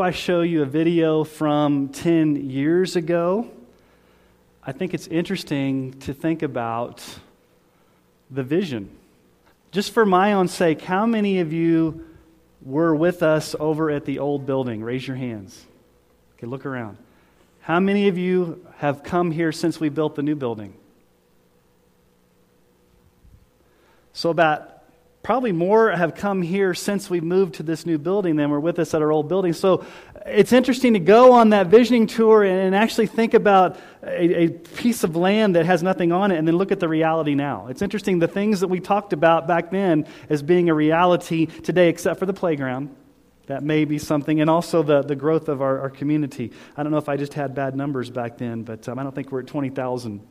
I show you a video from 10 years ago, I think it's interesting to think about the vision. Just for my own sake, how many of you were with us over at the old building? Raise your hands. Okay, look around. How many of you have come here since we built the new building? So, about probably more have come here since we moved to this new building than were with us at our old building. So it's interesting to go on that visioning tour and actually think about a, a, piece of land that has nothing on it and then look at the reality now. It's interesting the things that we talked about back then as being a reality today, except for the playground. That may be something, and also the, the growth of our, our community. I don't know if I just had bad numbers back then, but um, I don't think we're at 20,000. And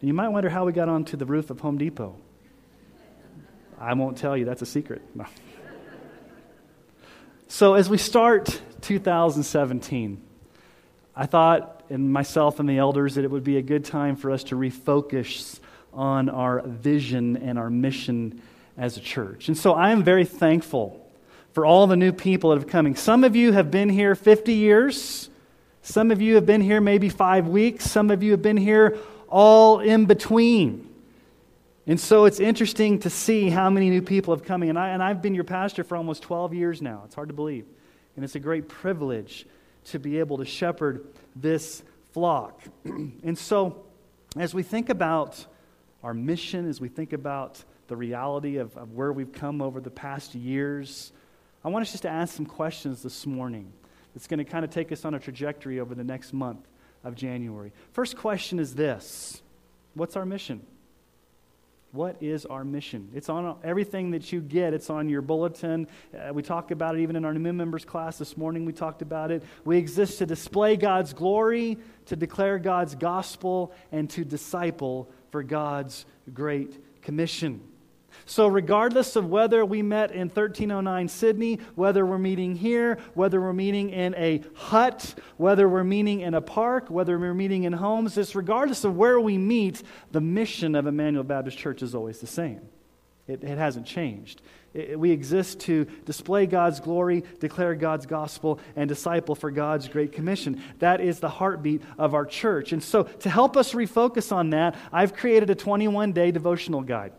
you might wonder how we got onto the roof of Home Depot. I won't tell you, that's a secret. No. So, as we start 2017, I thought, and myself and the elders, that it would be a good time for us to refocus on our vision and our mission as a church. And so, I am very thankful for all the new people that have coming. Some of you have been here 50 years, some of you have been here maybe five weeks, some of you have been here all in between. And so it's interesting to see how many new people have come. And, I, and I've been your pastor for almost 12 years now. It's hard to believe. And it's a great privilege to be able to shepherd this flock. and so, as we think about our mission, as we think about the reality of, of where we've come over the past years, I want us just to ask some questions this morning It's going to kind of take us on a trajectory over the next month of January. First question is this What's our mission? What is our mission? It's on everything that you get. It's on your bulletin. Uh, we talked about it even in our new members class this morning. We talked about it. We exist to display God's glory, to declare God's gospel, and to disciple for God's great commission. So, regardless of whether we met in 1309 Sydney, whether we're meeting here, whether we're meeting in a hut, whether we're meeting in a park, whether we're meeting in homes, just regardless of where we meet, the mission of Emmanuel Baptist Church is always the same. It, it hasn't changed. It, we exist to display God's glory, declare God's gospel, and disciple for God's great commission. That is the heartbeat of our church. And so, to help us refocus on that, I've created a 21 day devotional guide.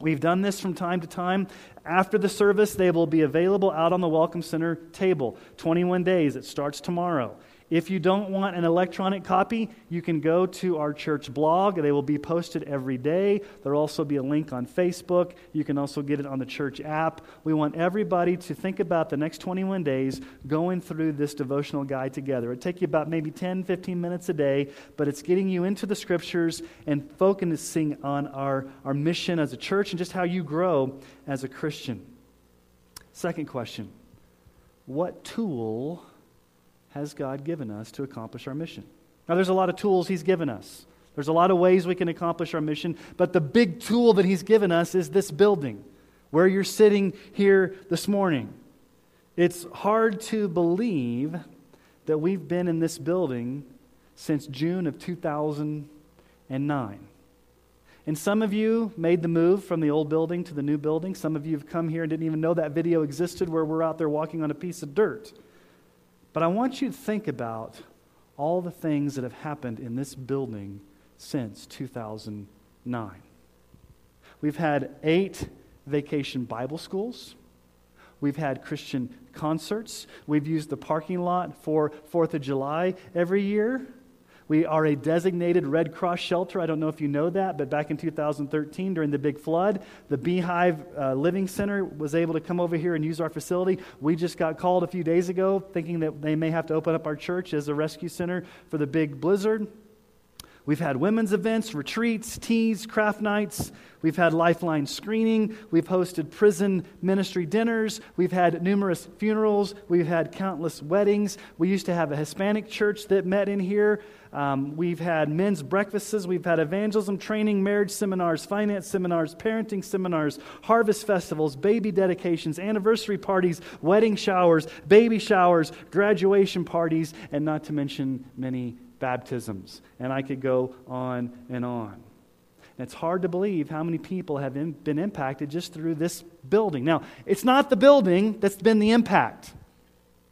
We've done this from time to time. After the service, they will be available out on the Welcome Center table. 21 days. It starts tomorrow. If you don't want an electronic copy, you can go to our church blog. They will be posted every day. There'll also be a link on Facebook. You can also get it on the church app. We want everybody to think about the next 21 days going through this devotional guide together. It'll take you about maybe 10, 15 minutes a day, but it's getting you into the scriptures and focusing on our, our mission as a church and just how you grow as a Christian. Second question What tool has God given us to accomplish our mission? Now, there's a lot of tools He's given us. There's a lot of ways we can accomplish our mission, but the big tool that He's given us is this building where you're sitting here this morning. It's hard to believe that we've been in this building since June of 2009. And some of you made the move from the old building to the new building. Some of you have come here and didn't even know that video existed where we're out there walking on a piece of dirt. But I want you to think about all the things that have happened in this building since 2009. We've had eight vacation Bible schools. We've had Christian concerts. We've used the parking lot for Fourth of July every year. We are a designated Red Cross shelter. I don't know if you know that, but back in 2013, during the big flood, the Beehive uh, Living Center was able to come over here and use our facility. We just got called a few days ago thinking that they may have to open up our church as a rescue center for the big blizzard. We've had women's events, retreats, teas, craft nights. We've had lifeline screening. We've hosted prison ministry dinners. We've had numerous funerals. We've had countless weddings. We used to have a Hispanic church that met in here. Um, we've had men's breakfasts. We've had evangelism training, marriage seminars, finance seminars, parenting seminars, harvest festivals, baby dedications, anniversary parties, wedding showers, baby showers, graduation parties, and not to mention many baptisms. And I could go on and on. And it's hard to believe how many people have in, been impacted just through this building. Now, it's not the building that's been the impact.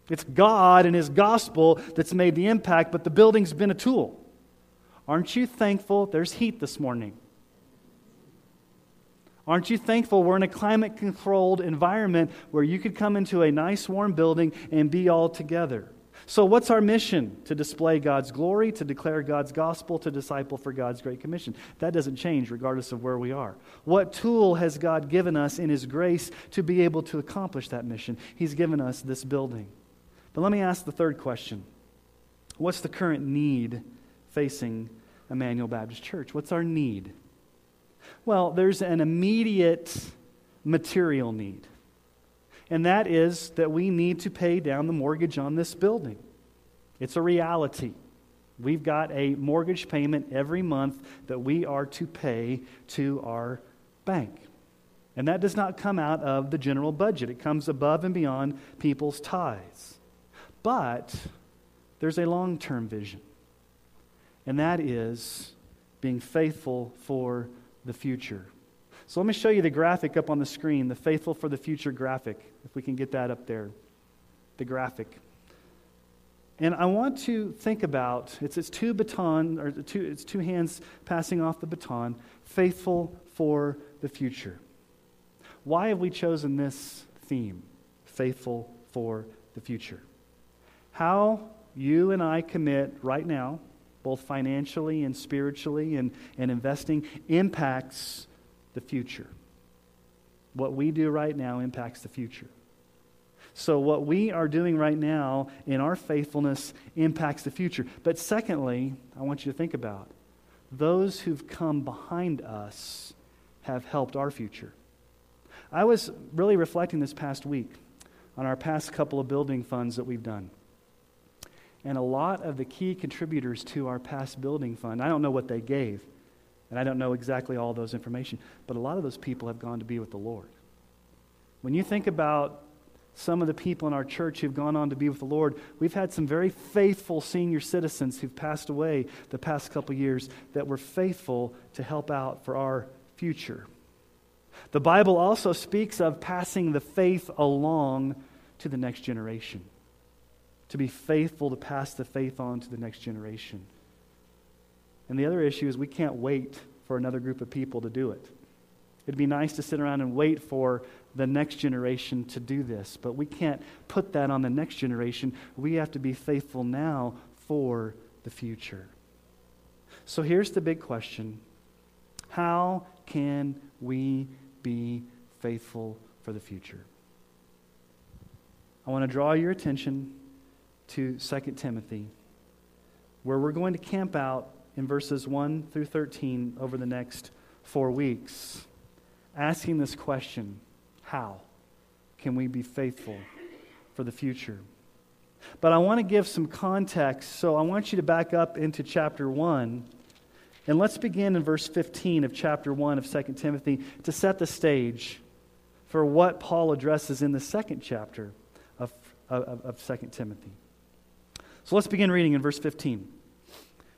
It's God and His gospel that's made the impact, but the building's been a tool. Aren't you thankful there's heat this morning? Aren't you thankful we're in a climate controlled environment where you could come into a nice warm building and be all together? So, what's our mission? To display God's glory, to declare God's gospel, to disciple for God's great commission. That doesn't change regardless of where we are. What tool has God given us in His grace to be able to accomplish that mission? He's given us this building. But let me ask the third question What's the current need facing Emmanuel Baptist Church? What's our need? Well, there's an immediate material need, and that is that we need to pay down the mortgage on this building. It's a reality. We've got a mortgage payment every month that we are to pay to our bank. And that does not come out of the general budget, it comes above and beyond people's tithes. But there's a long term vision, and that is being faithful for the future. So let me show you the graphic up on the screen, the faithful for the future graphic, if we can get that up there. The graphic. And I want to think about it's, it's two baton or two, it's two hands passing off the baton, faithful for the future. Why have we chosen this theme, faithful for the future? how you and I commit right now, both financially and spiritually and, and investing, impacts the future. What we do right now impacts the future. So, what we are doing right now in our faithfulness impacts the future. But, secondly, I want you to think about those who've come behind us have helped our future. I was really reflecting this past week on our past couple of building funds that we've done. And a lot of the key contributors to our past building fund, I don't know what they gave, and I don't know exactly all those information, but a lot of those people have gone to be with the Lord. When you think about some of the people in our church who've gone on to be with the Lord, we've had some very faithful senior citizens who've passed away the past couple years that were faithful to help out for our future. The Bible also speaks of passing the faith along to the next generation to be faithful to pass the faith on to the next generation. And the other issue is we can't wait for another group of people to do it. It'd be nice to sit around and wait for the next generation to do this, but we can't put that on the next generation. We have to be faithful now for the future. So here's the big question How can we be faithful for the future? I want to draw your attention to 2 Timothy, where we're going to camp out in verses 1 through 13 over the next four weeks, asking this question How can we be faithful for the future? But I want to give some context, so I want you to back up into chapter 1. And let's begin in verse 15 of chapter 1 of 2 Timothy to set the stage for what Paul addresses in the second chapter of, of, of 2 Timothy. So let's begin reading in verse 15.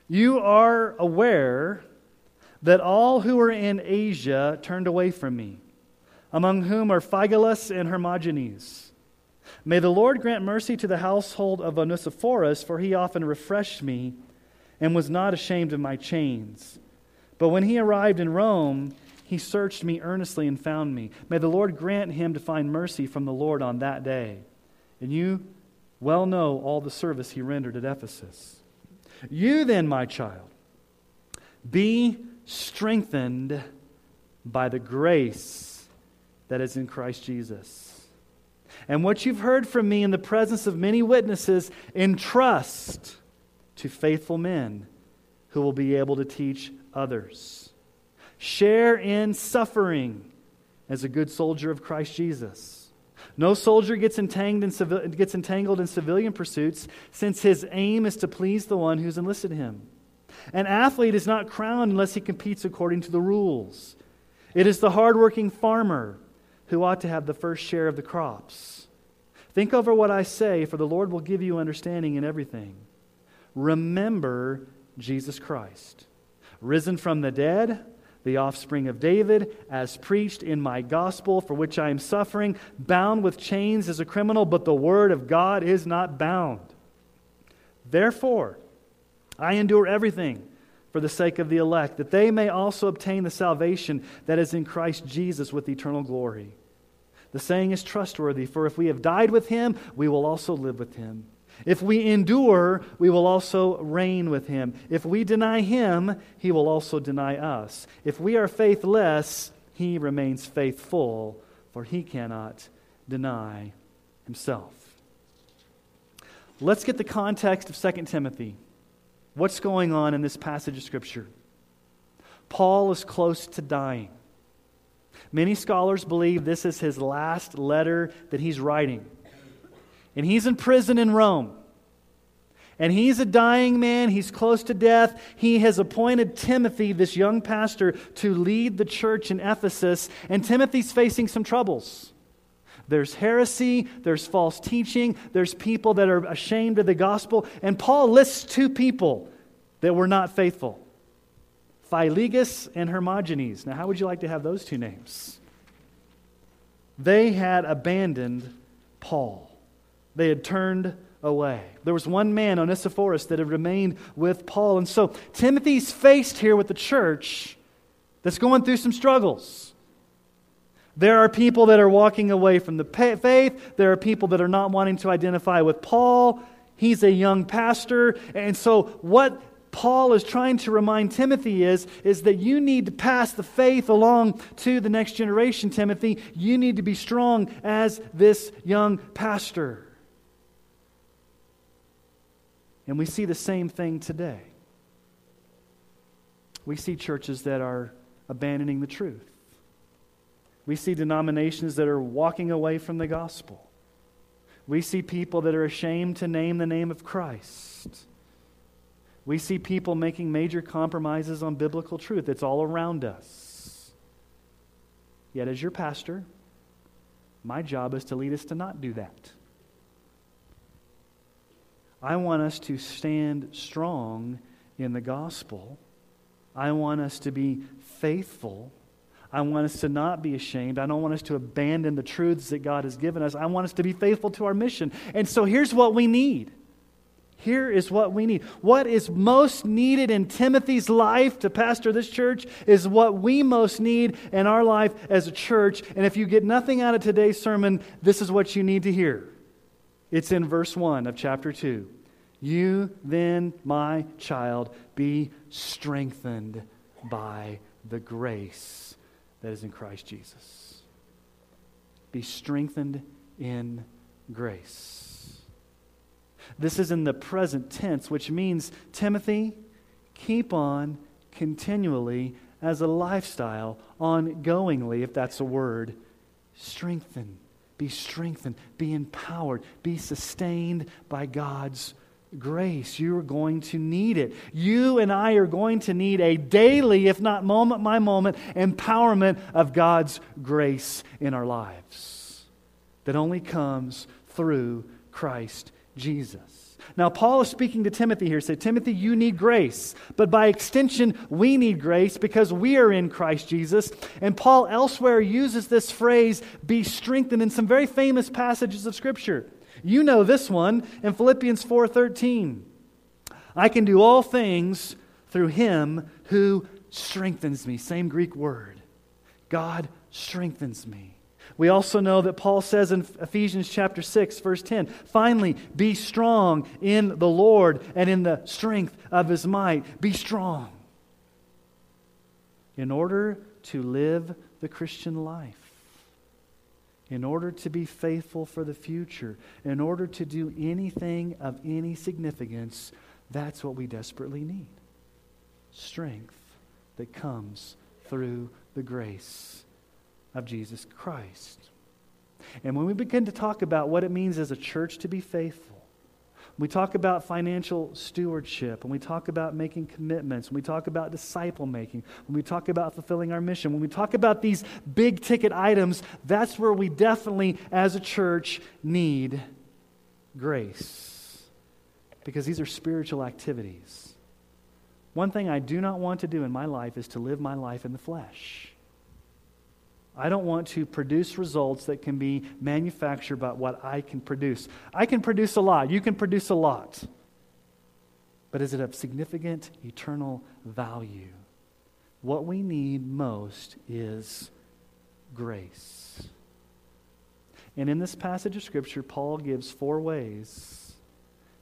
You are aware that all who were in Asia turned away from me, among whom are Phygelus and Hermogenes. May the Lord grant mercy to the household of Onesiphorus, for he often refreshed me and was not ashamed of my chains. But when he arrived in Rome, he searched me earnestly and found me. May the Lord grant him to find mercy from the Lord on that day. And you well know all the service he rendered at Ephesus. You then, my child, be strengthened by the grace that is in Christ Jesus. And what you've heard from me in the presence of many witnesses, entrust to faithful men who will be able to teach others. Share in suffering as a good soldier of Christ Jesus. No soldier gets entangled, in civil, gets entangled in civilian pursuits since his aim is to please the one who's enlisted him. An athlete is not crowned unless he competes according to the rules. It is the hardworking farmer who ought to have the first share of the crops. Think over what I say, for the Lord will give you understanding in everything. Remember Jesus Christ, risen from the dead, the offspring of David, as preached in my gospel, for which I am suffering, bound with chains as a criminal, but the word of God is not bound. Therefore, I endure everything for the sake of the elect, that they may also obtain the salvation that is in Christ Jesus with eternal glory. The saying is trustworthy, for if we have died with him, we will also live with him. If we endure, we will also reign with him. If we deny him, he will also deny us. If we are faithless, he remains faithful, for he cannot deny himself. Let's get the context of 2 Timothy. What's going on in this passage of Scripture? Paul is close to dying. Many scholars believe this is his last letter that he's writing. And he's in prison in Rome. And he's a dying man. He's close to death. He has appointed Timothy, this young pastor, to lead the church in Ephesus. And Timothy's facing some troubles. There's heresy, there's false teaching, there's people that are ashamed of the gospel. And Paul lists two people that were not faithful Philegus and Hermogenes. Now, how would you like to have those two names? They had abandoned Paul, they had turned away. There was one man, Onesiphorus, that had remained with Paul. And so Timothy's faced here with the church that's going through some struggles. There are people that are walking away from the faith. There are people that are not wanting to identify with Paul. He's a young pastor. And so, what Paul is trying to remind Timothy is, is that you need to pass the faith along to the next generation, Timothy. You need to be strong as this young pastor. And we see the same thing today. We see churches that are abandoning the truth. We see denominations that are walking away from the gospel. We see people that are ashamed to name the name of Christ. We see people making major compromises on biblical truth. It's all around us. Yet, as your pastor, my job is to lead us to not do that. I want us to stand strong in the gospel. I want us to be faithful I want us to not be ashamed. I don't want us to abandon the truths that God has given us. I want us to be faithful to our mission. And so here's what we need. Here is what we need. What is most needed in Timothy's life to pastor this church is what we most need in our life as a church. And if you get nothing out of today's sermon, this is what you need to hear. It's in verse 1 of chapter 2. You then, my child, be strengthened by the grace that is in Christ Jesus. Be strengthened in grace. This is in the present tense, which means, Timothy, keep on continually as a lifestyle, ongoingly, if that's a word. Strengthen, be strengthened, be empowered, be sustained by God's grace. You are going to need it. You and I are going to need a daily, if not moment by moment, empowerment of God's grace in our lives that only comes through Christ Jesus. Now, Paul is speaking to Timothy here. Say, Timothy, you need grace. But by extension, we need grace because we are in Christ Jesus. And Paul elsewhere uses this phrase, be strengthened, in some very famous passages of Scripture. You know this one in Philippians 4:13. I can do all things through him who strengthens me. Same Greek word. God strengthens me. We also know that Paul says in Ephesians chapter 6 verse 10, finally be strong in the Lord and in the strength of his might. Be strong. In order to live the Christian life, in order to be faithful for the future, in order to do anything of any significance, that's what we desperately need. strength that comes through the grace of Jesus Christ. And when we begin to talk about what it means as a church to be faithful, we talk about financial stewardship, when we talk about making commitments, when we talk about disciple making, when we talk about fulfilling our mission, when we talk about these big ticket items, that's where we definitely, as a church, need grace. Because these are spiritual activities. One thing I do not want to do in my life is to live my life in the flesh. I don't want to produce results that can be manufactured by what I can produce. I can produce a lot. You can produce a lot. But is it of significant eternal value? What we need most is grace. And in this passage of Scripture, Paul gives four ways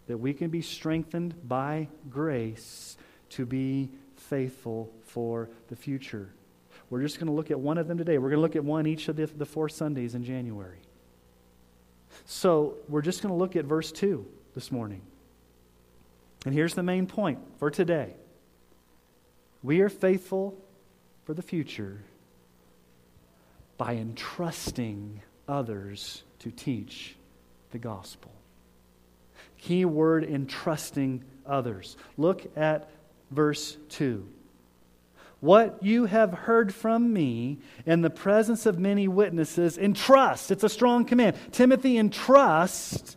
that we can be strengthened by grace to be faithful for the future. We're just going to look at one of them today. We're going to look at one each of the, the four Sundays in January. So we're just going to look at verse 2 this morning. And here's the main point for today we are faithful for the future by entrusting others to teach the gospel. Key word entrusting others. Look at verse 2. What you have heard from me in the presence of many witnesses, entrust. It's a strong command. Timothy, entrust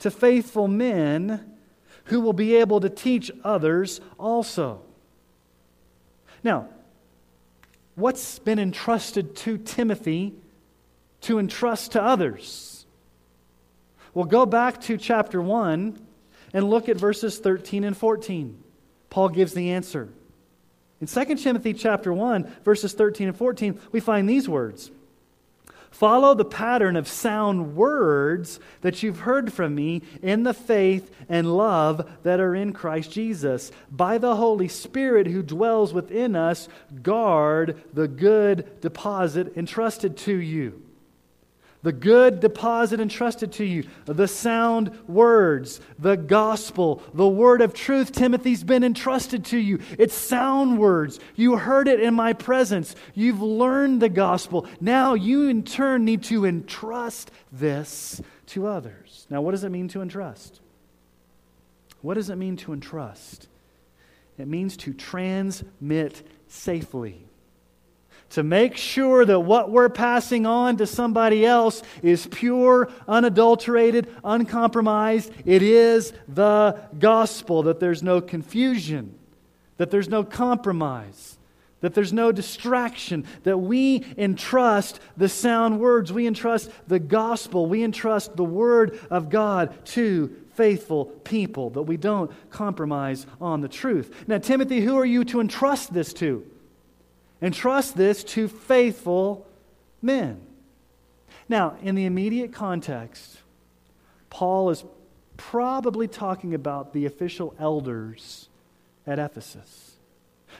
to faithful men who will be able to teach others also. Now, what's been entrusted to Timothy to entrust to others? Well, go back to chapter 1 and look at verses 13 and 14. Paul gives the answer. In 2 Timothy chapter 1, verses 13 and 14, we find these words. Follow the pattern of sound words that you've heard from me in the faith and love that are in Christ Jesus. By the Holy Spirit who dwells within us, guard the good deposit entrusted to you the good deposit entrusted to you, the sound words, the gospel, the word of truth, Timothy's been entrusted to you. It's sound words. You heard it in my presence. You've learned the gospel. Now you, in turn, need to entrust this to others. Now, what does it mean to entrust? What does it mean to entrust? It means to transmit safely to make sure that what we're passing on to somebody else is pure, unadulterated, uncompromised. It is the gospel, that there's no confusion, that there's no compromise, that there's no distraction, that we entrust the sound words, we entrust the gospel, we entrust the word of God to faithful people, that we don't compromise on the truth. Now, Timothy, who are you to entrust this to? Entrust this to faithful men. Now, in the immediate context, Paul is probably talking about the official elders at Ephesus.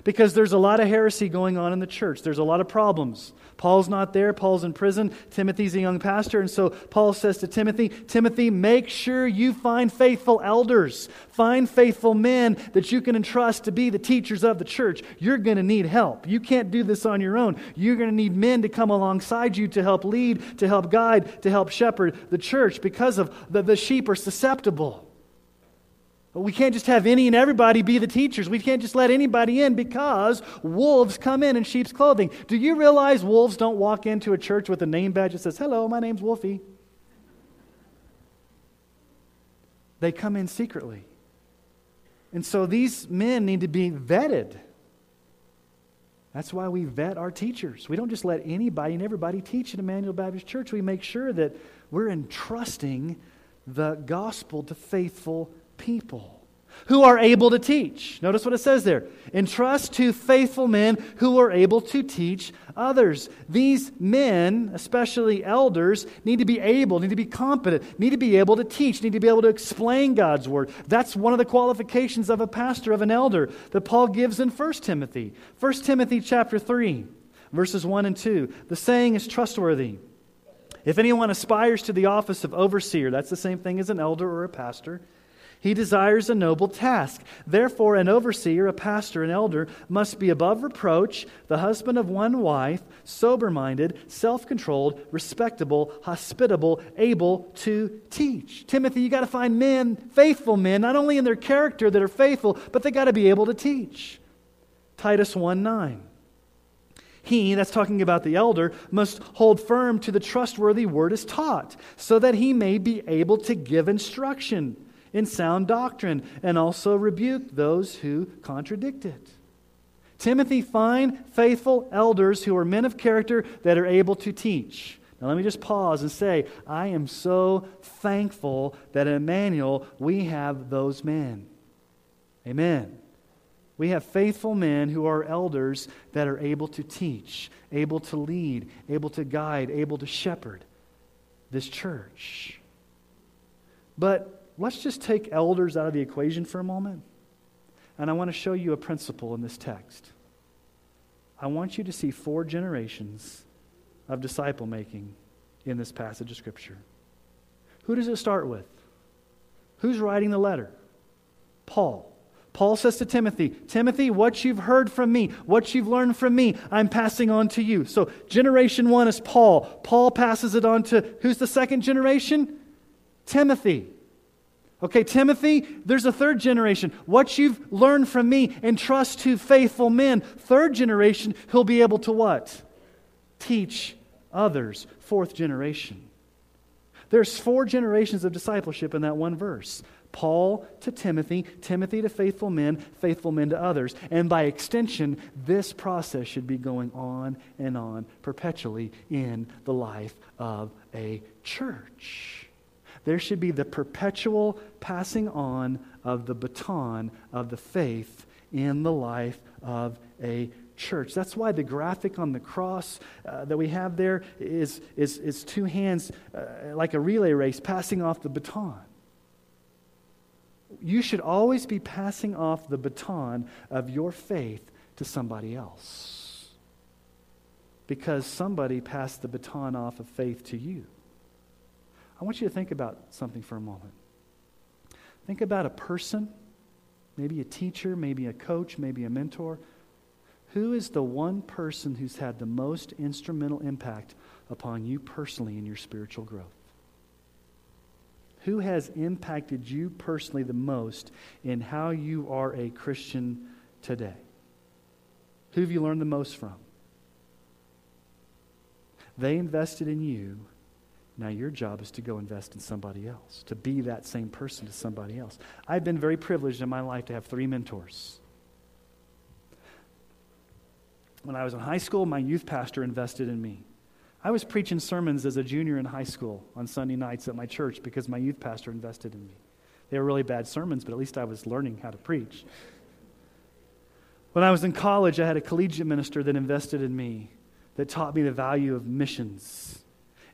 Because there's a lot of heresy going on in the church. There's a lot of problems. Paul's not there. Paul's in prison. Timothy's a young pastor. And so Paul says to Timothy, Timothy, make sure you find faithful elders. Find faithful men that you can entrust to be the teachers of the church. You're going to need help. You can't do this on your own. You're going to need men to come alongside you to help lead, to help guide, to help shepherd the church because of the, the sheep are susceptible. We can't just have any and everybody be the teachers. We can't just let anybody in because wolves come in in sheep's clothing. Do you realize wolves don't walk into a church with a name badge that says, Hello, my name's Wolfie? They come in secretly. And so these men need to be vetted. That's why we vet our teachers. We don't just let anybody and everybody teach at Emmanuel Baptist Church. We make sure that we're entrusting the gospel to faithful people who are able to teach. Notice what it says there. Entrust to faithful men who are able to teach others. These men, especially elders, need to be able, need to be competent, need to be able to teach, need to be able to explain God's word. That's one of the qualifications of a pastor, of an elder, that Paul gives in 1 Timothy. 1 Timothy chapter 3, verses 1 and 2. The saying is trustworthy. If anyone aspires to the office of overseer, that's the same thing as an elder or a pastor He desires a noble task. Therefore, an overseer, a pastor, an elder must be above reproach, the husband of one wife, sober minded, self controlled, respectable, hospitable, able to teach. Timothy, you got to find men, faithful men, not only in their character that are faithful, but they got to be able to teach. Titus 1 9. He, that's talking about the elder, must hold firm to the trustworthy word as taught, so that he may be able to give instruction in sound doctrine and also rebuke those who contradict it. Timothy, find faithful elders who are men of character that are able to teach. Now, let me just pause and say, I am so thankful that at Emmanuel we have those men. Amen. We have faithful men who are elders that are able to teach, able to lead, able to guide, able to shepherd this church. But let's just take elders out of the equation for a moment. And I want to show you a principle in this text. I want you to see four generations of disciple making in this passage of Scripture. Who does it start with? Who's writing the letter? Paul. Paul says to Timothy, Timothy, what you've heard from me, what you've learned from me, I'm passing on to you. So, generation one is Paul. Paul passes it on to who's the second generation? Timothy. Okay, Timothy, there's a third generation. What you've learned from me, entrust to faithful men. Third generation, he'll be able to what? Teach others. Fourth generation. There's four generations of discipleship in that one verse. Paul to Timothy, Timothy to faithful men, faithful men to others. And by extension, this process should be going on and on perpetually in the life of a church. There should be the perpetual passing on of the baton of the faith in the life of a church. That's why the graphic on the cross uh, that we have there is, is, is two hands uh, like a relay race passing off the baton you should always be passing off the baton of your faith to somebody else. Because somebody passed the baton off of faith to you. I want you to think about something for a moment. Think about a person, maybe a teacher, maybe a coach, maybe a mentor. Who is the one person who's had the most instrumental impact upon you personally in your spiritual growth? Who has impacted you personally the most in how you are a Christian today? Who have you learned the most from? They invested in you. Now your job is to go invest in somebody else, to be that same person to somebody else. I've been very privileged in my life to have three mentors. When I was in high school, my youth pastor invested in me. I was preaching sermons as a junior in high school on Sunday nights at my church because my youth pastor invested in me. They were really bad sermons, but at least I was learning how to preach. When I was in college, I had a collegiate minister that invested in me, that taught me the value of missions.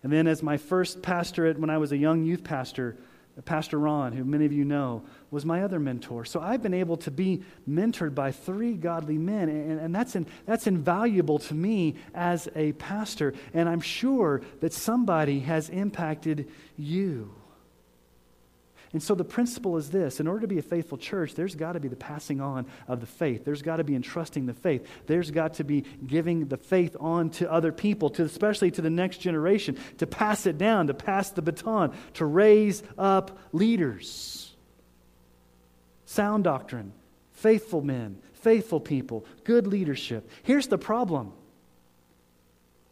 And then, as my first pastorate, when I was a young youth pastor, Pastor Ron, who many of you know, was my other mentor. So I've been able to be mentored by three godly men, and, and that's, in, that's invaluable to me as a pastor. And I'm sure that somebody has impacted you. And so the principle is this in order to be a faithful church, there's got to be the passing on of the faith. There's got to be entrusting the faith. There's got to be giving the faith on to other people, to, especially to the next generation, to pass it down, to pass the baton, to raise up leaders. Sound doctrine, faithful men, faithful people, good leadership. Here's the problem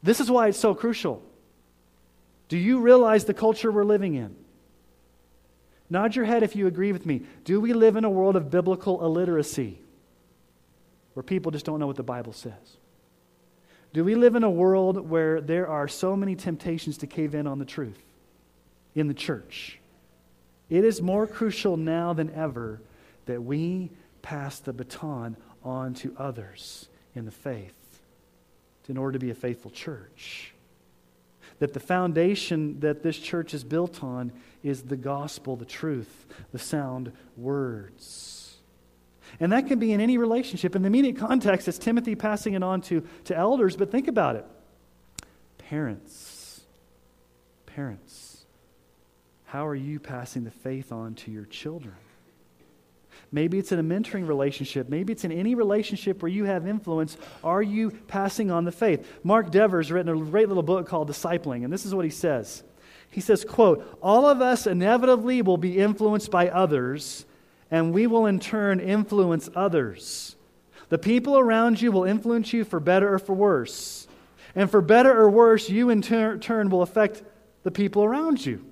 this is why it's so crucial. Do you realize the culture we're living in? Nod your head if you agree with me. Do we live in a world of biblical illiteracy where people just don't know what the Bible says? Do we live in a world where there are so many temptations to cave in on the truth in the church? It is more crucial now than ever that we pass the baton on to others in the faith in order to be a faithful church that the foundation that this church is built on is the gospel, the truth, the sound words. And that can be in any relationship. In the immediate context, it's Timothy passing it on to, to elders, but think about it. Parents. Parents. How are you passing the faith on to your children? Maybe it's in a mentoring relationship. Maybe it's in any relationship where you have influence. Are you passing on the faith? Mark Dever's written a great little book called Discipling, and this is what he says. He says, quote, all of us inevitably will be influenced by others, and we will in turn influence others. The people around you will influence you for better or for worse. And for better or worse, you in ter- turn will affect the people around you.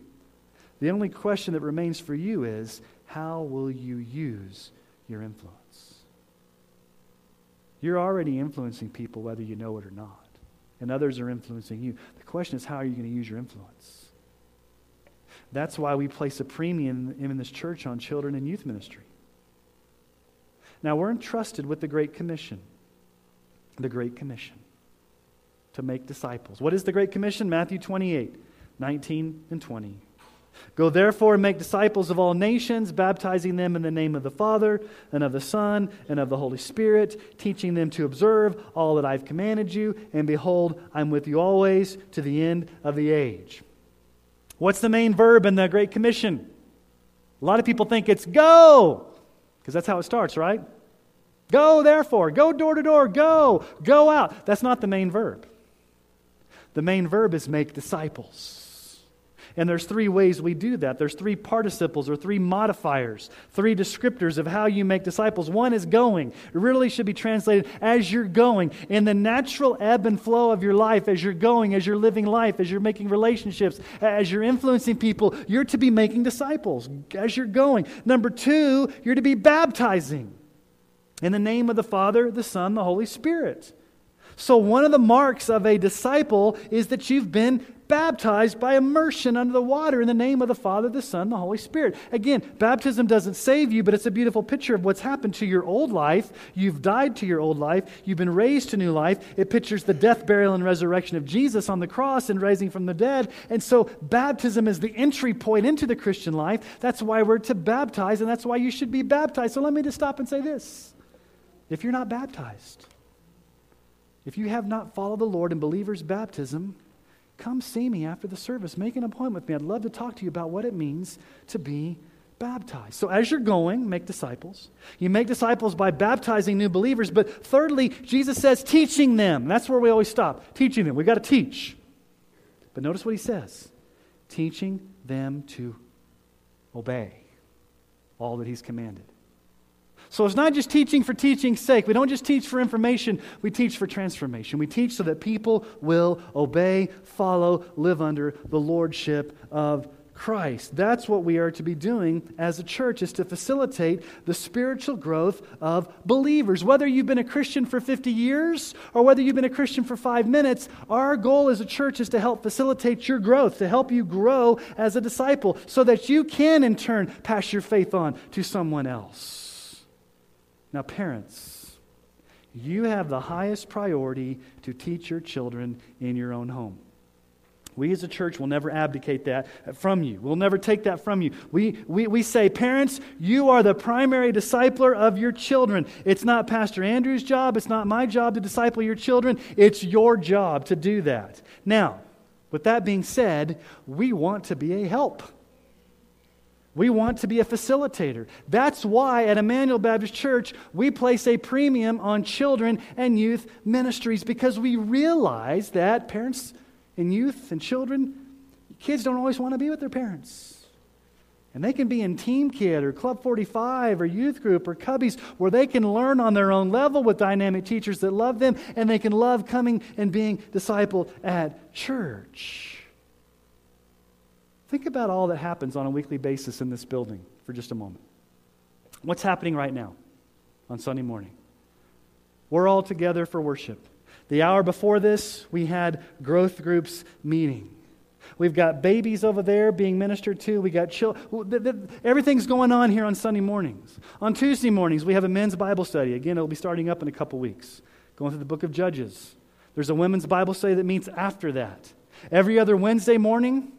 The only question that remains for you is how will you use your influence? You're already influencing people whether you know it or not, and others are influencing you. The question is, how are you going to use your influence? That's why we place a premium in this church on children and youth ministry. Now, we're entrusted with the Great Commission. The Great Commission to make disciples. What is the Great Commission? Matthew 28 19 and 20. Go therefore and make disciples of all nations, baptizing them in the name of the Father, and of the Son, and of the Holy Spirit, teaching them to observe all that I've commanded you. And behold, I'm with you always to the end of the age. What's the main verb in the Great Commission? A lot of people think it's go, because that's how it starts, right? Go, therefore, go door to door, go, go out. That's not the main verb. The main verb is make disciples. And there's three ways we do that. There's three participles or three modifiers, three descriptors of how you make disciples. One is going. It really should be translated as you're going. In the natural ebb and flow of your life, as you're going, as you're living life, as you're making relationships, as you're influencing people, you're to be making disciples as you're going. Number two, you're to be baptizing in the name of the Father, the Son, the Holy Spirit. So, one of the marks of a disciple is that you've been baptized by immersion under the water in the name of the Father, the Son, the Holy Spirit. Again, baptism doesn't save you, but it's a beautiful picture of what's happened to your old life. You've died to your old life, you've been raised to new life. It pictures the death, burial, and resurrection of Jesus on the cross and rising from the dead. And so, baptism is the entry point into the Christian life. That's why we're to baptize, and that's why you should be baptized. So, let me just stop and say this. If you're not baptized, if you have not followed the Lord in believer's baptism, come see me after the service. Make an appointment with me. I'd love to talk to you about what it means to be baptized. So, as you're going, make disciples. You make disciples by baptizing new believers. But thirdly, Jesus says, teaching them. That's where we always stop. Teaching them. We've got to teach. But notice what he says teaching them to obey all that he's commanded. So it's not just teaching for teaching's sake. We don't just teach for information, we teach for transformation. We teach so that people will obey, follow, live under the lordship of Christ. That's what we are to be doing as a church is to facilitate the spiritual growth of believers. Whether you've been a Christian for 50 years or whether you've been a Christian for 5 minutes, our goal as a church is to help facilitate your growth, to help you grow as a disciple so that you can in turn pass your faith on to someone else. Now, parents, you have the highest priority to teach your children in your own home. We as a church will never abdicate that from you. We'll never take that from you. We, we, we say, parents, you are the primary discipler of your children. It's not Pastor Andrew's job. It's not my job to disciple your children. It's your job to do that. Now, with that being said, we want to be a help. We want to be a facilitator. That's why at Emmanuel Baptist Church, we place a premium on children and youth ministries because we realize that parents and youth and children, kids don't always want to be with their parents. And they can be in Team Kid or Club 45 or youth group or Cubbies where they can learn on their own level with dynamic teachers that love them and they can love coming and being discipled at church. Think about all that happens on a weekly basis in this building for just a moment. What's happening right now on Sunday morning? We're all together for worship. The hour before this, we had growth groups meeting. We've got babies over there being ministered to. We got children. Everything's going on here on Sunday mornings. On Tuesday mornings, we have a men's Bible study. Again, it'll be starting up in a couple weeks, going through the book of Judges. There's a women's Bible study that meets after that. Every other Wednesday morning,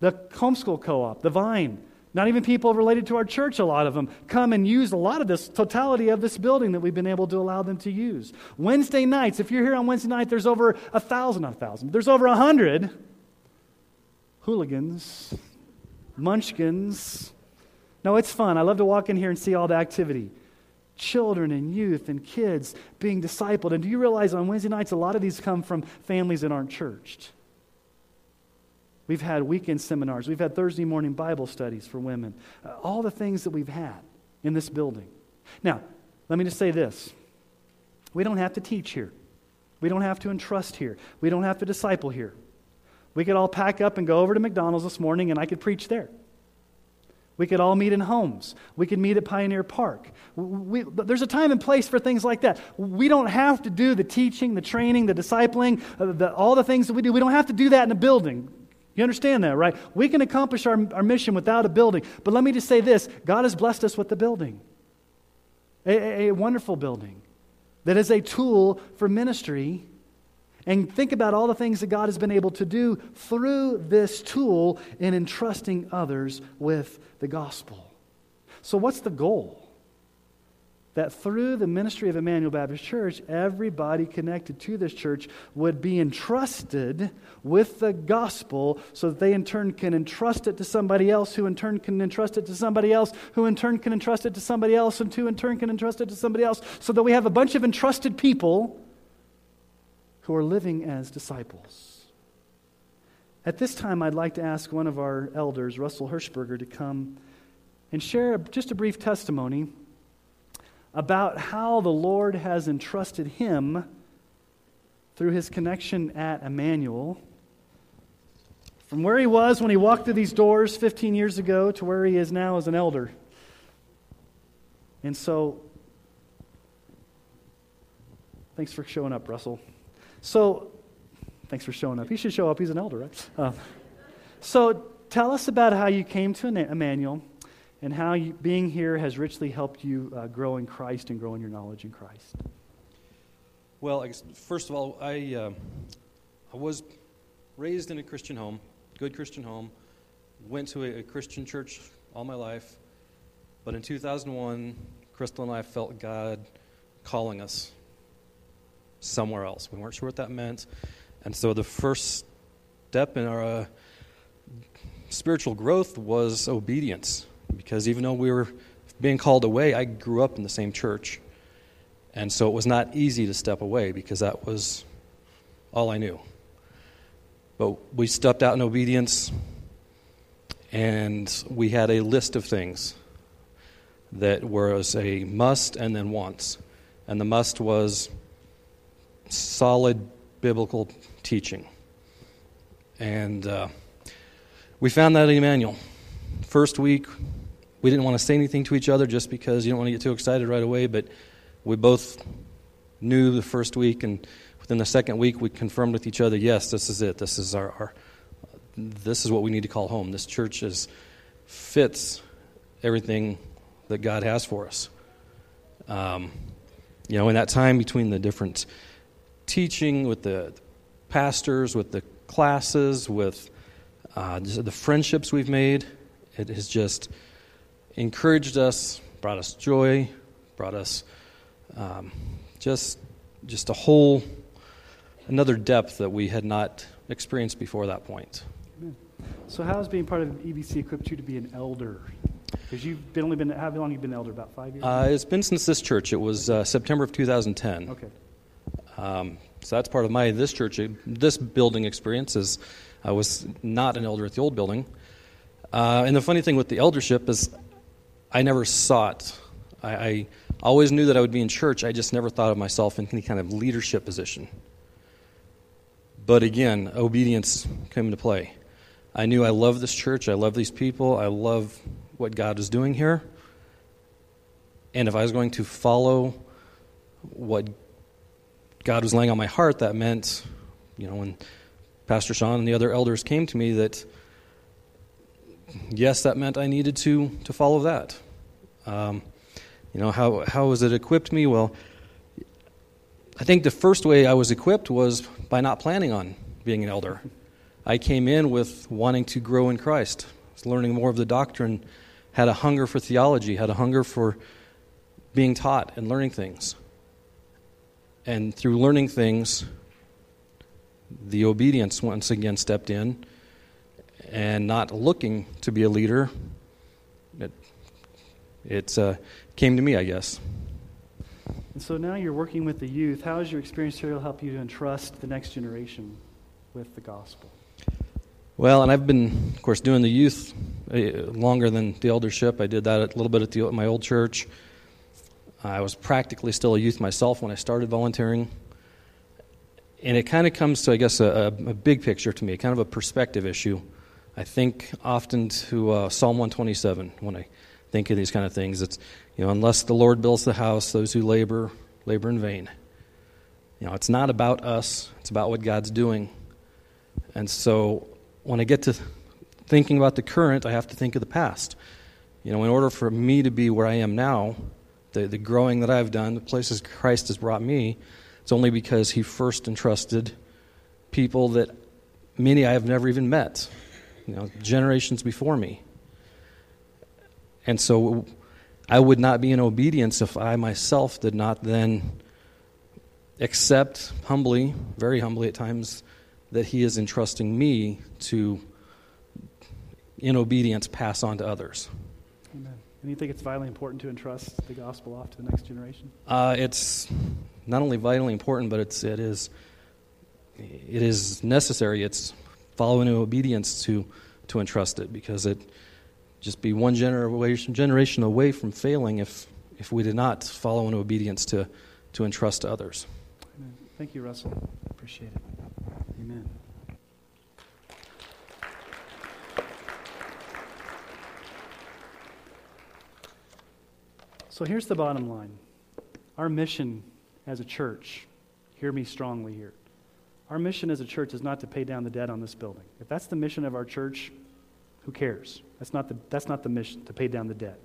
the homeschool co op, the Vine. Not even people related to our church, a lot of them, come and use a lot of this totality of this building that we've been able to allow them to use. Wednesday nights, if you're here on Wednesday night, there's over a thousand, a thousand, there's over a hundred hooligans, munchkins, No, it's fun. I love to walk in here and see all the activity. Children and youth and kids being discipled. And do you realize on Wednesday nights, a lot of these come from families that aren't churched? We've had weekend seminars. We've had Thursday morning Bible studies for women. Uh, all the things that we've had in this building. Now, let me just say this we don't have to teach here, we don't have to entrust here, we don't have to disciple here. We could all pack up and go over to McDonald's this morning and I could preach there. We could all meet in homes. We could meet at Pioneer Park. We, there's a time and place for things like that. We don't have to do the teaching, the training, the discipling, uh, the, all the things that we do. We don't have to do that in a building. You understand that, right? We can accomplish our, our mission without a building. But let me just say this God has blessed us with the building, a, a, a wonderful building that is a tool for ministry. And think about all the things that God has been able to do through this tool in entrusting others with the gospel. So, what's the goal? That through the ministry of Emmanuel Baptist Church, everybody connected to this church would be entrusted with the gospel so that they in turn can entrust it to somebody else, who in turn can entrust it to somebody else, who in turn can entrust it to somebody else, and who in turn can entrust it to somebody else, so that we have a bunch of entrusted people who are living as disciples. At this time, I'd like to ask one of our elders, Russell Hirschberger, to come and share just a brief testimony about how the Lord has entrusted him through his connection at Emmanuel. From where he was when he walked through these doors 15 years ago to where he is now as an elder. And so, thanks for showing up, Russell. So, thanks for showing up. He should show up. He's an elder, right? Uh, so, tell us about how you came to Emmanuel and how you, being here has richly helped you uh, grow in Christ and grow in your knowledge in Christ. Well, first of all, I, uh, I was raised in a Christian home, good Christian home, went to a, a Christian church all my life, but in 2001, Crystal and I felt God calling us somewhere else. We weren't sure what that meant. And so the first step in our uh, spiritual growth was obedience because even though we were being called away, I grew up in the same church. And so it was not easy to step away because that was all I knew. But we stepped out in obedience and we had a list of things that was a must and then wants. And the must was solid biblical teaching. And uh, we found that in Emmanuel. First week, we didn't want to say anything to each other just because you don't want to get too excited right away, but we both knew the first week, and within the second week, we confirmed with each other, yes, this is it. This is our, our this is what we need to call home. This church is fits everything that God has for us. Um, you know, in that time between the different teaching with the pastors, with the classes, with uh, the friendships we've made, it has just encouraged us, brought us joy, brought us um, just just a whole another depth that we had not experienced before that point. So, how has being part of EBC equipped you to be an elder? Because you've been only been how long have you been an elder? About five years. Uh, it's been since this church. It was uh, September of 2010. Okay. Um, so that's part of my this church this building experience. Is I was not an elder at the old building, uh, and the funny thing with the eldership is I never sought. I, I always knew that I would be in church. I just never thought of myself in any kind of leadership position. But again, obedience came into play. I knew I love this church. I love these people. I love what God is doing here. And if I was going to follow what God was laying on my heart, that meant, you know, when Pastor Sean and the other elders came to me, that yes, that meant I needed to, to follow that. Um, you know, how, how has it equipped me? Well, I think the first way I was equipped was by not planning on being an elder. I came in with wanting to grow in Christ, learning more of the doctrine, had a hunger for theology, had a hunger for being taught and learning things. And through learning things, the obedience once again stepped in, and not looking to be a leader, it uh, came to me, I guess. And so now you're working with the youth. How has your experience here help you to entrust the next generation with the gospel? Well, and I've been, of course, doing the youth uh, longer than the eldership. I did that a little bit at the, my old church. I was practically still a youth myself when I started volunteering. And it kind of comes to, I guess, a, a, big picture to me, kind of a perspective issue. I think often to uh, Psalm 127 when I think of these kind of things. It's, you know, unless the Lord builds the house, those who labor, labor in vain. You know, it's not about us, it's about what God's doing. And so when I get to thinking about the current, I have to think of the past. You know, in order for me to be where I am now, the, the growing that I've done, the places Christ has brought me, it's only because He first entrusted people that many I have never even met, you know, generations before me. And so I would not be in obedience if I myself did not then accept humbly, very humbly at times, that He is entrusting me to, in obedience, pass on to others. Amen. And you think it's vitally important to entrust the gospel off to the next generation? Uh, it's not only vitally important, but it's, it, is, it is necessary. It's following in obedience to, to entrust it because it just be one generation, generation away from failing if, if we did not follow in obedience to, to entrust to others. Amen. Thank you, Russell. Appreciate it. Amen. So here's the bottom line our mission as a church, hear me strongly here. Our mission as a church is not to pay down the debt on this building. If that's the mission of our church, who cares? That's not the, that's not the mission, to pay down the debt.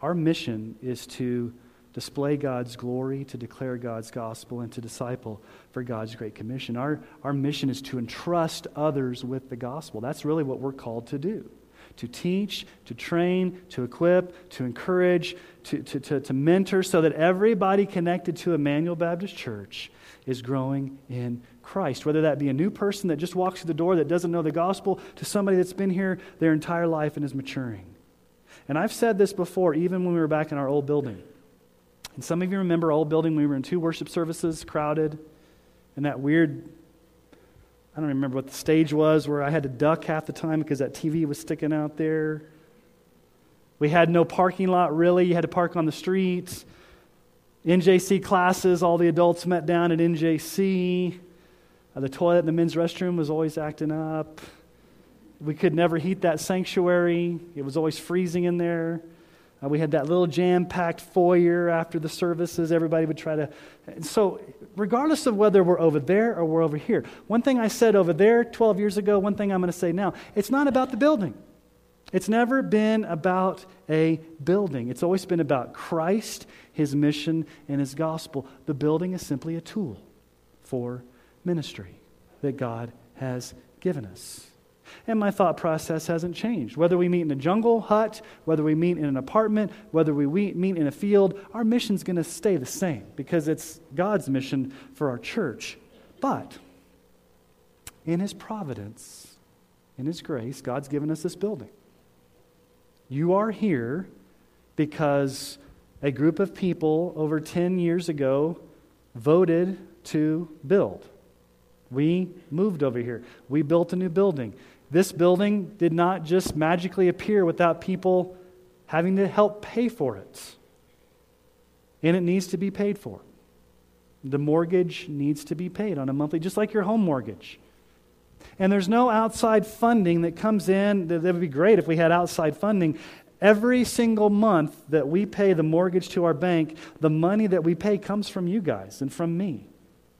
Our mission is to display God's glory, to declare God's gospel, and to disciple for God's great commission. Our, our mission is to entrust others with the gospel. That's really what we're called to do to teach, to train, to equip, to encourage, to, to, to, to mentor, so that everybody connected to Emmanuel Baptist Church is growing in Christ, whether that be a new person that just walks through the door that doesn't know the gospel to somebody that's been here their entire life and is maturing. And I've said this before, even when we were back in our old building. And some of you remember our old building we were in two worship services, crowded, and that weird, I don't remember what the stage was, where I had to duck half the time because that TV was sticking out there. We had no parking lot, really. You had to park on the streets. NJC classes, all the adults met down at NJC. Uh, the toilet in the men's restroom was always acting up. We could never heat that sanctuary, it was always freezing in there. Uh, we had that little jam packed foyer after the services. Everybody would try to. So, regardless of whether we're over there or we're over here, one thing I said over there 12 years ago, one thing I'm going to say now it's not about the building. It's never been about a building. It's always been about Christ, his mission, and his gospel. The building is simply a tool for ministry that God has given us. And my thought process hasn't changed. Whether we meet in a jungle hut, whether we meet in an apartment, whether we meet in a field, our mission's going to stay the same because it's God's mission for our church. But in His providence, in His grace, God's given us this building. You are here because a group of people over 10 years ago voted to build. We moved over here. We built a new building. This building did not just magically appear without people having to help pay for it. And it needs to be paid for. The mortgage needs to be paid on a monthly, just like your home mortgage. And there's no outside funding that comes in. That would be great if we had outside funding. Every single month that we pay the mortgage to our bank, the money that we pay comes from you guys and from me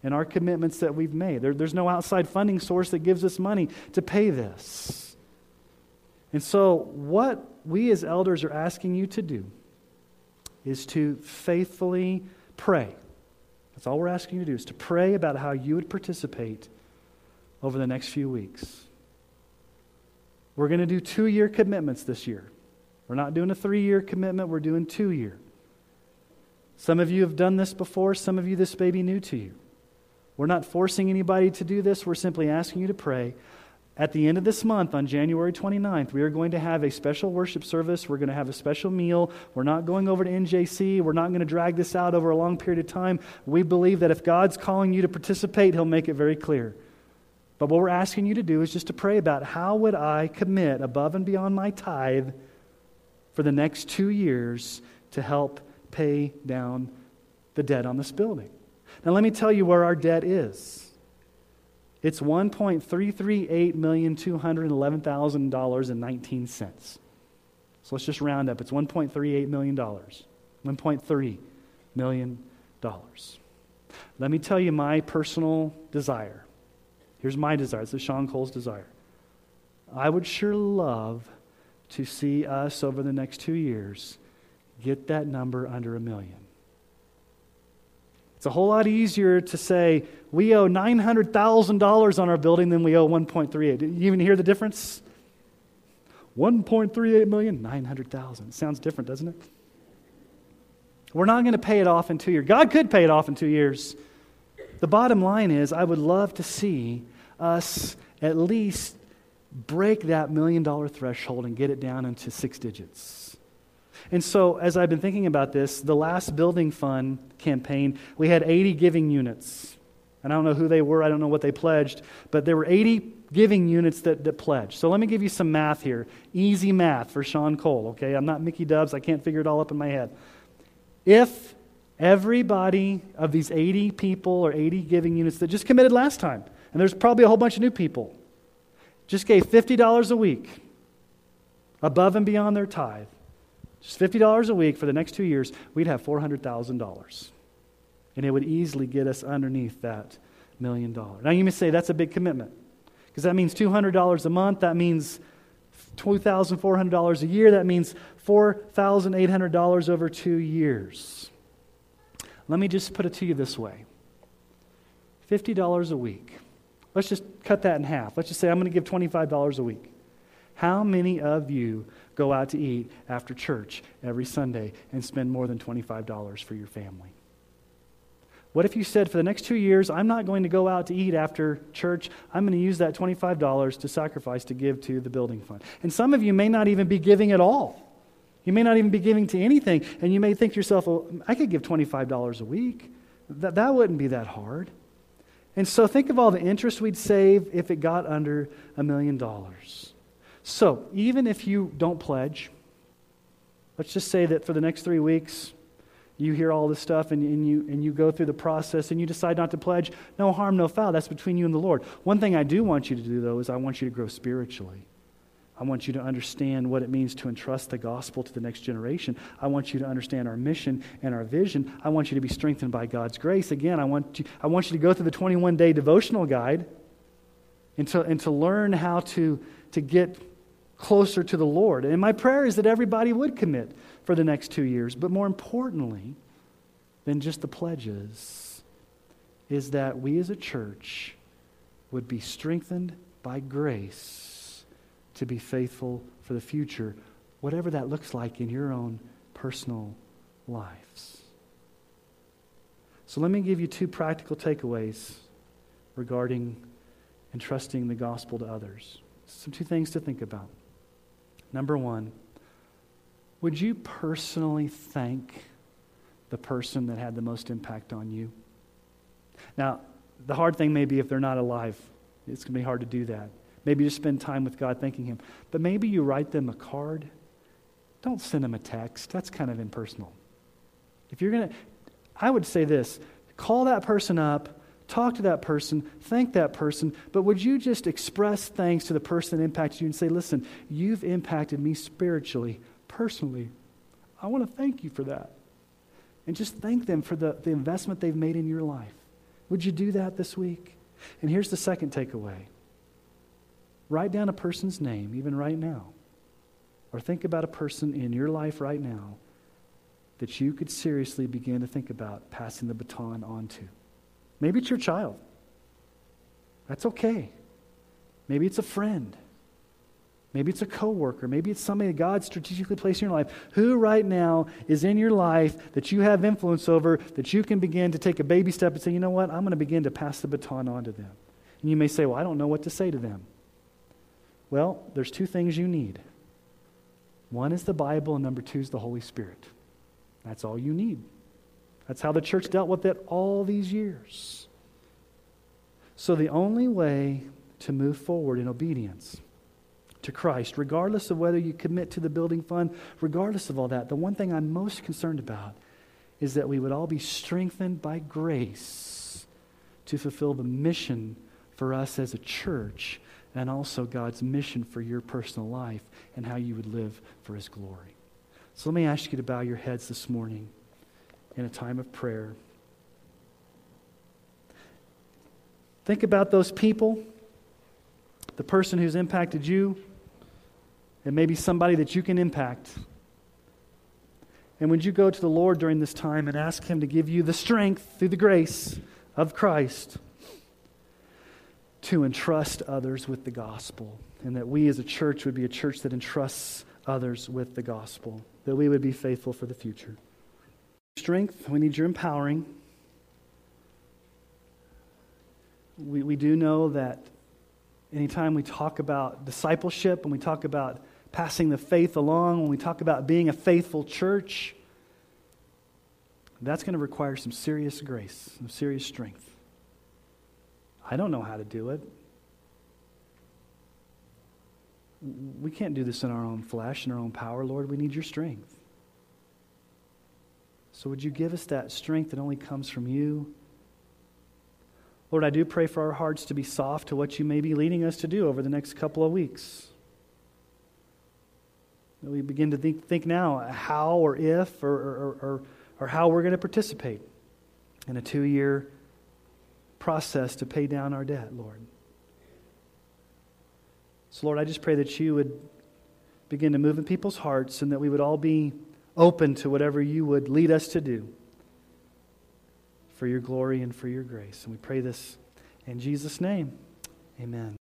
and our commitments that we've made. There, there's no outside funding source that gives us money to pay this. And so, what we as elders are asking you to do is to faithfully pray. That's all we're asking you to do, is to pray about how you would participate over the next few weeks. We're going to do two year commitments this year. We're not doing a three year commitment, we're doing two year. Some of you have done this before, some of you, this may be new to you. We're not forcing anybody to do this, we're simply asking you to pray. At the end of this month, on January 29th, we are going to have a special worship service. We're going to have a special meal. We're not going over to NJC. We're not going to drag this out over a long period of time. We believe that if God's calling you to participate, He'll make it very clear. But what we're asking you to do is just to pray about how would I commit above and beyond my tithe for the next two years to help pay down the debt on this building. Now, let me tell you where our debt is. It's $1.338,211,000.19. So let's just round up. It's $1.38 million. $1.3 million. Let me tell you my personal desire. Here's my desire. This is Sean Cole's desire. I would sure love to see us over the next two years get that number under a million. It's a whole lot easier to say we owe $900,000 on our building than we owe 1.38. Did you even hear the difference? 1.38 million, 900,000. Sounds different, doesn't it? We're not going to pay it off in two years. God could pay it off in two years. The bottom line is, I would love to see us at least break that million dollar threshold and get it down into six digits. And so, as I've been thinking about this, the last building fund campaign, we had 80 giving units. And I don't know who they were, I don't know what they pledged, but there were 80 giving units that, that pledged. So let me give you some math here. Easy math for Sean Cole, okay? I'm not Mickey Dubs, I can't figure it all up in my head. If everybody of these 80 people or 80 giving units that just committed last time, and there's probably a whole bunch of new people, just gave $50 a week above and beyond their tithe, just $50 a week for the next two years, we'd have $400,000. And it would easily get us underneath that million dollars. Now, you may say that's a big commitment because that means $200 a month. That means $2,400 a year. That means $4,800 over two years. Let me just put it to you this way $50 a week. Let's just cut that in half. Let's just say I'm going to give $25 a week. How many of you go out to eat after church every Sunday and spend more than $25 for your family? What if you said, for the next two years, I'm not going to go out to eat after church. I'm going to use that $25 to sacrifice to give to the building fund? And some of you may not even be giving at all. You may not even be giving to anything. And you may think to yourself, well, I could give $25 a week. That, that wouldn't be that hard. And so think of all the interest we'd save if it got under a million dollars. So, even if you don't pledge, let's just say that for the next three weeks, you hear all this stuff and, and, you, and you go through the process and you decide not to pledge, no harm, no foul. That's between you and the Lord. One thing I do want you to do, though, is I want you to grow spiritually. I want you to understand what it means to entrust the gospel to the next generation. I want you to understand our mission and our vision. I want you to be strengthened by God's grace. Again, I want you, I want you to go through the 21 day devotional guide and to, and to learn how to, to get closer to the Lord. And my prayer is that everybody would commit for the next two years. But more importantly than just the pledges, is that we as a church would be strengthened by grace to be faithful for the future, whatever that looks like in your own personal lives. So let me give you two practical takeaways regarding entrusting the gospel to others. Some two things to think about. Number one, would you personally thank the person that had the most impact on you? Now, the hard thing may be if they're not alive, it's going to be hard to do that. Maybe you spend time with God thanking Him. But maybe you write them a card. Don't send them a text. That's kind of impersonal. If you're going to, I would say this call that person up talk to that person, thank that person, but would you just express thanks to the person that impacted you and say, listen, you've impacted me spiritually, personally. I want to thank you for that. And just thank them for the, the investment they've made in your life. Would you do that this week? And here's the second takeaway write down a person's name, even right now. Or think about a person in your life right now that you could seriously begin to think about passing the baton on to. Maybe it's your child. That's okay. Maybe it's a friend. Maybe it's a coworker. Maybe it's somebody that God strategically placed in your life. Who right now is in your life that you have influence over that you can begin to take a baby step and say, you know what, I'm going to begin to pass the baton on to them. And you may say, well, I don't know what to say to them. Well, there's two things you need one is the Bible, and number two is the Holy Spirit. That's all you need. That's how the church dealt with it all these years. So, the only way to move forward in obedience to Christ, regardless of whether you commit to the building fund, regardless of all that, the one thing I'm most concerned about is that we would all be strengthened by grace to fulfill the mission for us as a church and also God's mission for your personal life and how you would live for His glory. So let me ask you to bow your heads this morning in a time of prayer. Think about those people, the person who's impacted you, and maybe somebody that you can impact. And would you go to the Lord during this time and ask Him to give you the strength through the grace of Christ to entrust others with the gospel? And that we as a church would be a church that entrusts others with the gospel, that we would be faithful for the future. Strength, we need your empowering. We, we do know that anytime we talk about discipleship and we talk about passing the faith along, when we talk about being a faithful church, that's going to require some serious grace, some serious strength. I don't know how to do it. We can't do this in our own flesh, in our own power, Lord. We need your strength. So, would you give us that strength that only comes from you? Lord, I do pray for our hearts to be soft to what you may be leading us to do over the next couple of weeks. That we begin to think, think now uh, how or if or, or, or, or how we're going to participate in a two year process to pay down our debt, Lord. So, Lord, I just pray that you would begin to move in people's hearts and that we would all be open to whatever you would lead us to do for your glory and for your grace. And we pray this in Jesus' name. Amen.